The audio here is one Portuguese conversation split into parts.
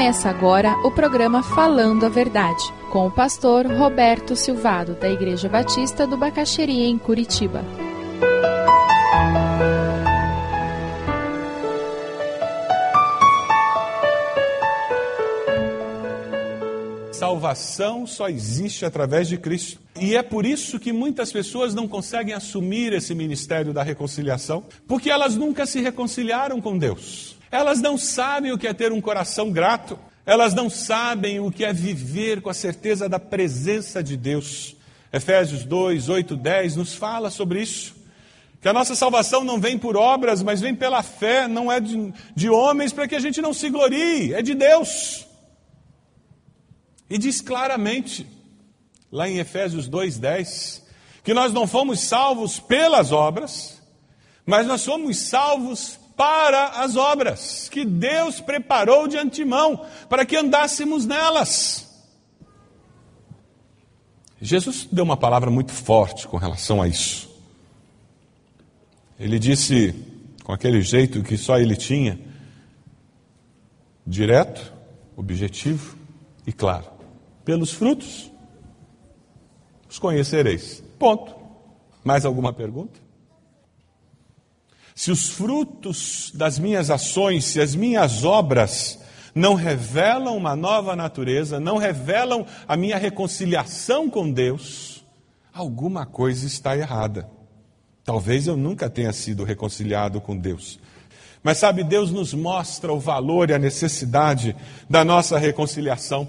Começa agora o programa Falando a Verdade, com o pastor Roberto Silvado, da Igreja Batista do Bacaxeria, em Curitiba. Salvação só existe através de Cristo. E é por isso que muitas pessoas não conseguem assumir esse ministério da reconciliação, porque elas nunca se reconciliaram com Deus. Elas não sabem o que é ter um coração grato. Elas não sabem o que é viver com a certeza da presença de Deus. Efésios 2, 8, 10 nos fala sobre isso. Que a nossa salvação não vem por obras, mas vem pela fé, não é de, de homens para que a gente não se glorie, é de Deus. E diz claramente, lá em Efésios 2,10, que nós não fomos salvos pelas obras, mas nós somos salvos para as obras que Deus preparou de antemão para que andássemos nelas. Jesus deu uma palavra muito forte com relação a isso. Ele disse, com aquele jeito que só ele tinha, direto, objetivo e claro: pelos frutos os conhecereis. Ponto. Mais alguma pergunta? Se os frutos das minhas ações, se as minhas obras não revelam uma nova natureza, não revelam a minha reconciliação com Deus, alguma coisa está errada. Talvez eu nunca tenha sido reconciliado com Deus. Mas sabe, Deus nos mostra o valor e a necessidade da nossa reconciliação.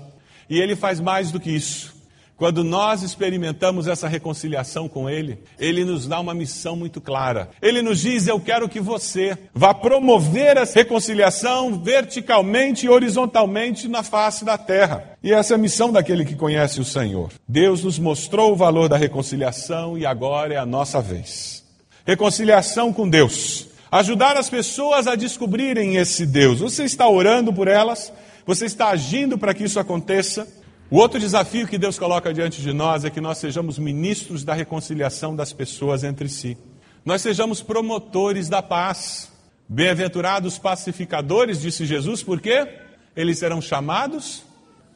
E Ele faz mais do que isso. Quando nós experimentamos essa reconciliação com Ele, Ele nos dá uma missão muito clara. Ele nos diz: Eu quero que você vá promover essa reconciliação verticalmente e horizontalmente na face da terra. E essa é a missão daquele que conhece o Senhor. Deus nos mostrou o valor da reconciliação e agora é a nossa vez. Reconciliação com Deus. Ajudar as pessoas a descobrirem esse Deus. Você está orando por elas? Você está agindo para que isso aconteça? O outro desafio que Deus coloca diante de nós é que nós sejamos ministros da reconciliação das pessoas entre si. Nós sejamos promotores da paz. Bem-aventurados pacificadores, disse Jesus, porque eles serão chamados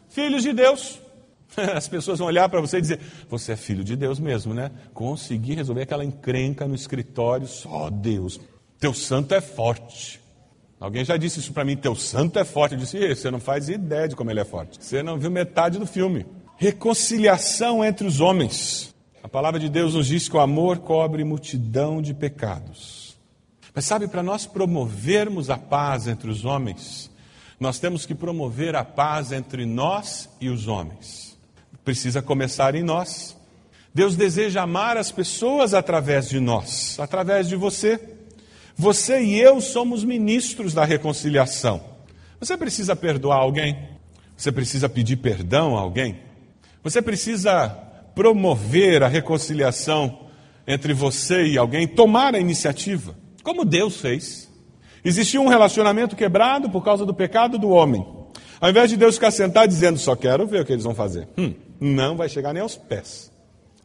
filhos de Deus. As pessoas vão olhar para você e dizer: Você é filho de Deus mesmo, né? Consegui resolver aquela encrenca no escritório, só Deus. Teu santo é forte. Alguém já disse isso para mim, teu santo é forte. Eu disse, você não faz ideia de como ele é forte. Você não viu metade do filme. Reconciliação entre os homens. A palavra de Deus nos diz que o amor cobre multidão de pecados. Mas sabe, para nós promovermos a paz entre os homens, nós temos que promover a paz entre nós e os homens. Precisa começar em nós. Deus deseja amar as pessoas através de nós, através de você. Você e eu somos ministros da reconciliação. Você precisa perdoar alguém? Você precisa pedir perdão a alguém? Você precisa promover a reconciliação entre você e alguém, tomar a iniciativa, como Deus fez. Existia um relacionamento quebrado por causa do pecado do homem. Ao invés de Deus ficar sentado dizendo, só quero ver o que eles vão fazer, hum, não vai chegar nem aos pés.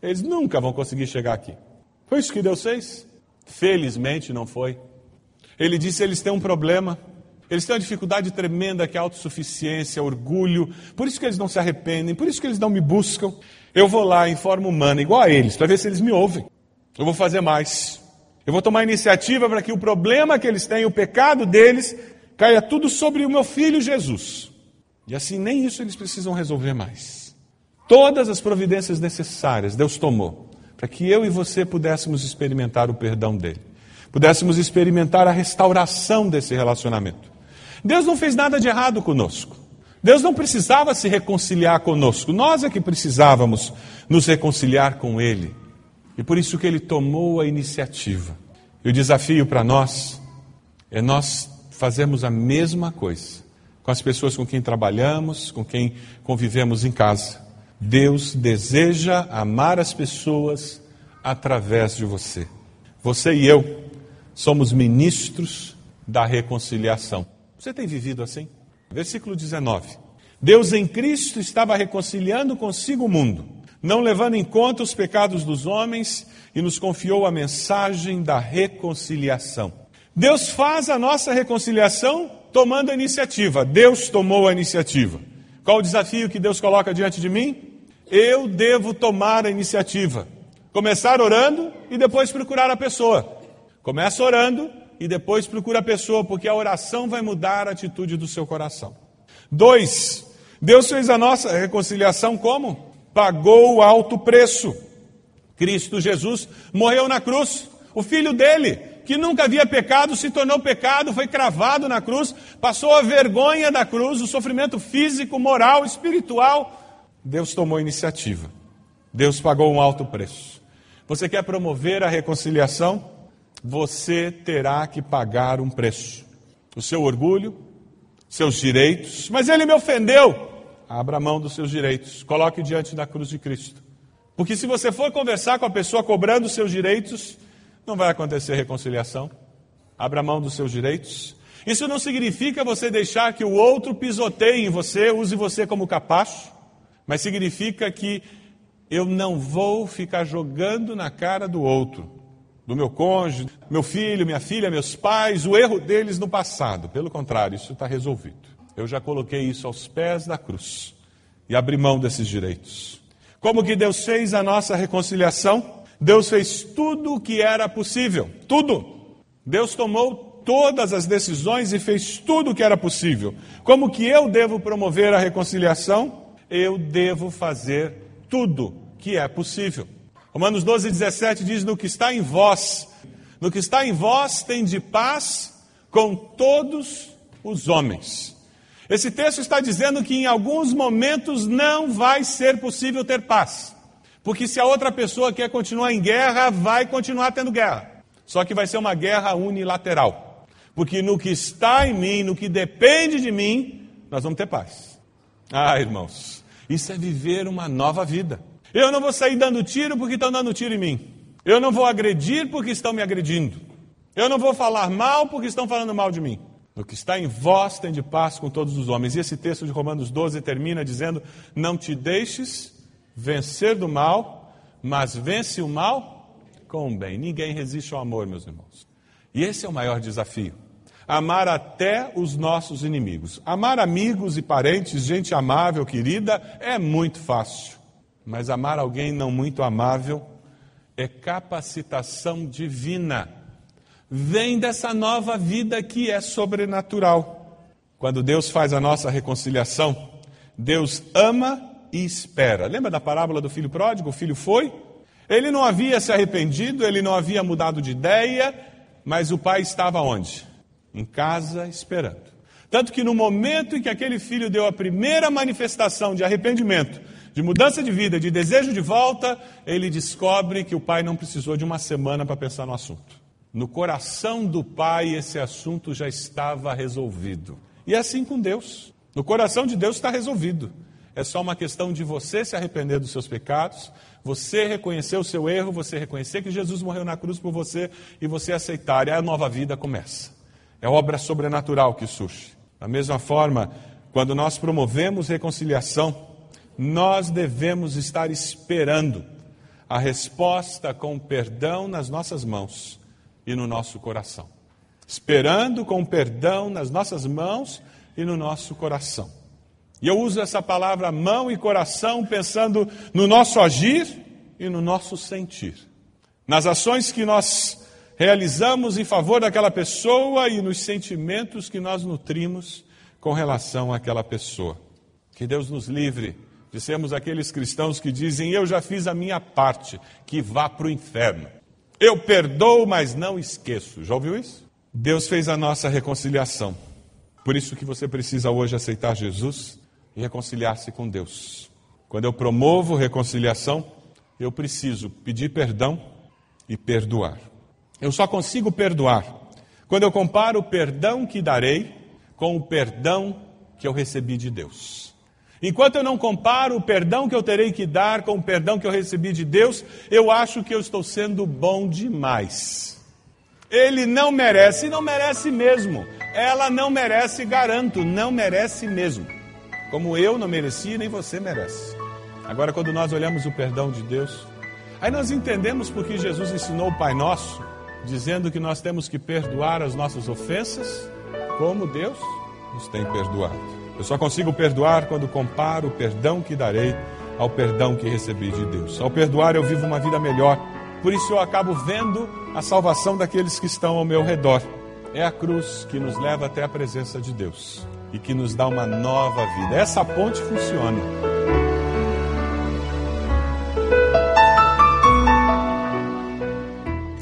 Eles nunca vão conseguir chegar aqui. Foi isso que Deus fez? Felizmente não foi. Ele disse: eles têm um problema. Eles têm uma dificuldade tremenda que é a autossuficiência, orgulho. Por isso que eles não se arrependem, por isso que eles não me buscam. Eu vou lá em forma humana, igual a eles, para ver se eles me ouvem. Eu vou fazer mais. Eu vou tomar iniciativa para que o problema que eles têm, o pecado deles, caia tudo sobre o meu filho Jesus. E assim, nem isso eles precisam resolver mais. Todas as providências necessárias Deus tomou para que eu e você pudéssemos experimentar o perdão dele, pudéssemos experimentar a restauração desse relacionamento. Deus não fez nada de errado conosco. Deus não precisava se reconciliar conosco, nós é que precisávamos nos reconciliar com Ele. E por isso que Ele tomou a iniciativa. E o desafio para nós é nós fazermos a mesma coisa com as pessoas com quem trabalhamos, com quem convivemos em casa. Deus deseja amar as pessoas através de você. Você e eu somos ministros da reconciliação. Você tem vivido assim? Versículo 19. Deus em Cristo estava reconciliando consigo o mundo, não levando em conta os pecados dos homens, e nos confiou a mensagem da reconciliação. Deus faz a nossa reconciliação tomando a iniciativa. Deus tomou a iniciativa. Qual o desafio que Deus coloca diante de mim? Eu devo tomar a iniciativa. Começar orando e depois procurar a pessoa. Começa orando e depois procura a pessoa, porque a oração vai mudar a atitude do seu coração. Dois, Deus fez a nossa reconciliação como? Pagou o alto preço. Cristo Jesus morreu na cruz. O filho dele, que nunca havia pecado, se tornou pecado, foi cravado na cruz, passou a vergonha da cruz, o sofrimento físico, moral, espiritual. Deus tomou iniciativa. Deus pagou um alto preço. Você quer promover a reconciliação? Você terá que pagar um preço. O seu orgulho, seus direitos. Mas ele me ofendeu. Abra mão dos seus direitos. Coloque diante da cruz de Cristo. Porque se você for conversar com a pessoa cobrando os seus direitos, não vai acontecer reconciliação. Abra mão dos seus direitos. Isso não significa você deixar que o outro pisoteie em você, use você como capacho, mas significa que eu não vou ficar jogando na cara do outro, do meu cônjuge, meu filho, minha filha, meus pais, o erro deles no passado. Pelo contrário, isso está resolvido. Eu já coloquei isso aos pés da cruz e abri mão desses direitos. Como que Deus fez a nossa reconciliação? Deus fez tudo o que era possível, tudo. Deus tomou todas as decisões e fez tudo o que era possível. Como que eu devo promover a reconciliação? Eu devo fazer tudo que é possível. Romanos 12, 17 diz: No que está em vós, no que está em vós tem de paz com todos os homens. Esse texto está dizendo que em alguns momentos não vai ser possível ter paz. Porque se a outra pessoa quer continuar em guerra, vai continuar tendo guerra. Só que vai ser uma guerra unilateral. Porque no que está em mim, no que depende de mim, nós vamos ter paz. Ah, irmãos, isso é viver uma nova vida. Eu não vou sair dando tiro porque estão dando tiro em mim. Eu não vou agredir porque estão me agredindo. Eu não vou falar mal porque estão falando mal de mim. No que está em vós tem de paz com todos os homens. E esse texto de Romanos 12 termina dizendo: Não te deixes vencer do mal, mas vence o mal com o bem. Ninguém resiste ao amor, meus irmãos. E esse é o maior desafio. Amar até os nossos inimigos. Amar amigos e parentes, gente amável, querida, é muito fácil. Mas amar alguém não muito amável é capacitação divina. Vem dessa nova vida que é sobrenatural. Quando Deus faz a nossa reconciliação, Deus ama e espera. Lembra da parábola do filho pródigo? O filho foi, ele não havia se arrependido, ele não havia mudado de ideia, mas o pai estava onde? Em casa esperando. Tanto que no momento em que aquele filho deu a primeira manifestação de arrependimento, de mudança de vida, de desejo de volta, ele descobre que o pai não precisou de uma semana para pensar no assunto. No coração do pai, esse assunto já estava resolvido. E é assim com Deus. No coração de Deus está resolvido. É só uma questão de você se arrepender dos seus pecados, você reconhecer o seu erro, você reconhecer que Jesus morreu na cruz por você e você aceitar. E a nova vida começa. É obra sobrenatural que surge. Da mesma forma, quando nós promovemos reconciliação, nós devemos estar esperando a resposta com perdão nas nossas mãos e no nosso coração. Esperando com perdão nas nossas mãos e no nosso coração. E eu uso essa palavra mão e coração pensando no nosso agir e no nosso sentir. Nas ações que nós realizamos em favor daquela pessoa e nos sentimentos que nós nutrimos com relação àquela pessoa. Que Deus nos livre de sermos aqueles cristãos que dizem: Eu já fiz a minha parte, que vá para o inferno. Eu perdoo, mas não esqueço. Já ouviu isso? Deus fez a nossa reconciliação. Por isso que você precisa hoje aceitar Jesus e reconciliar-se com Deus. Quando eu promovo reconciliação, eu preciso pedir perdão e perdoar. Eu só consigo perdoar quando eu comparo o perdão que darei com o perdão que eu recebi de Deus. Enquanto eu não comparo o perdão que eu terei que dar com o perdão que eu recebi de Deus, eu acho que eu estou sendo bom demais. Ele não merece, não merece mesmo. Ela não merece, garanto, não merece mesmo como eu não mereci nem você merece. Agora, quando nós olhamos o perdão de Deus, aí nós entendemos porque Jesus ensinou o Pai Nosso, dizendo que nós temos que perdoar as nossas ofensas, como Deus nos tem perdoado. Eu só consigo perdoar quando comparo o perdão que darei ao perdão que recebi de Deus. Ao perdoar, eu vivo uma vida melhor. Por isso, eu acabo vendo a salvação daqueles que estão ao meu redor. É a cruz que nos leva até a presença de Deus e que nos dá uma nova vida. Essa ponte funciona.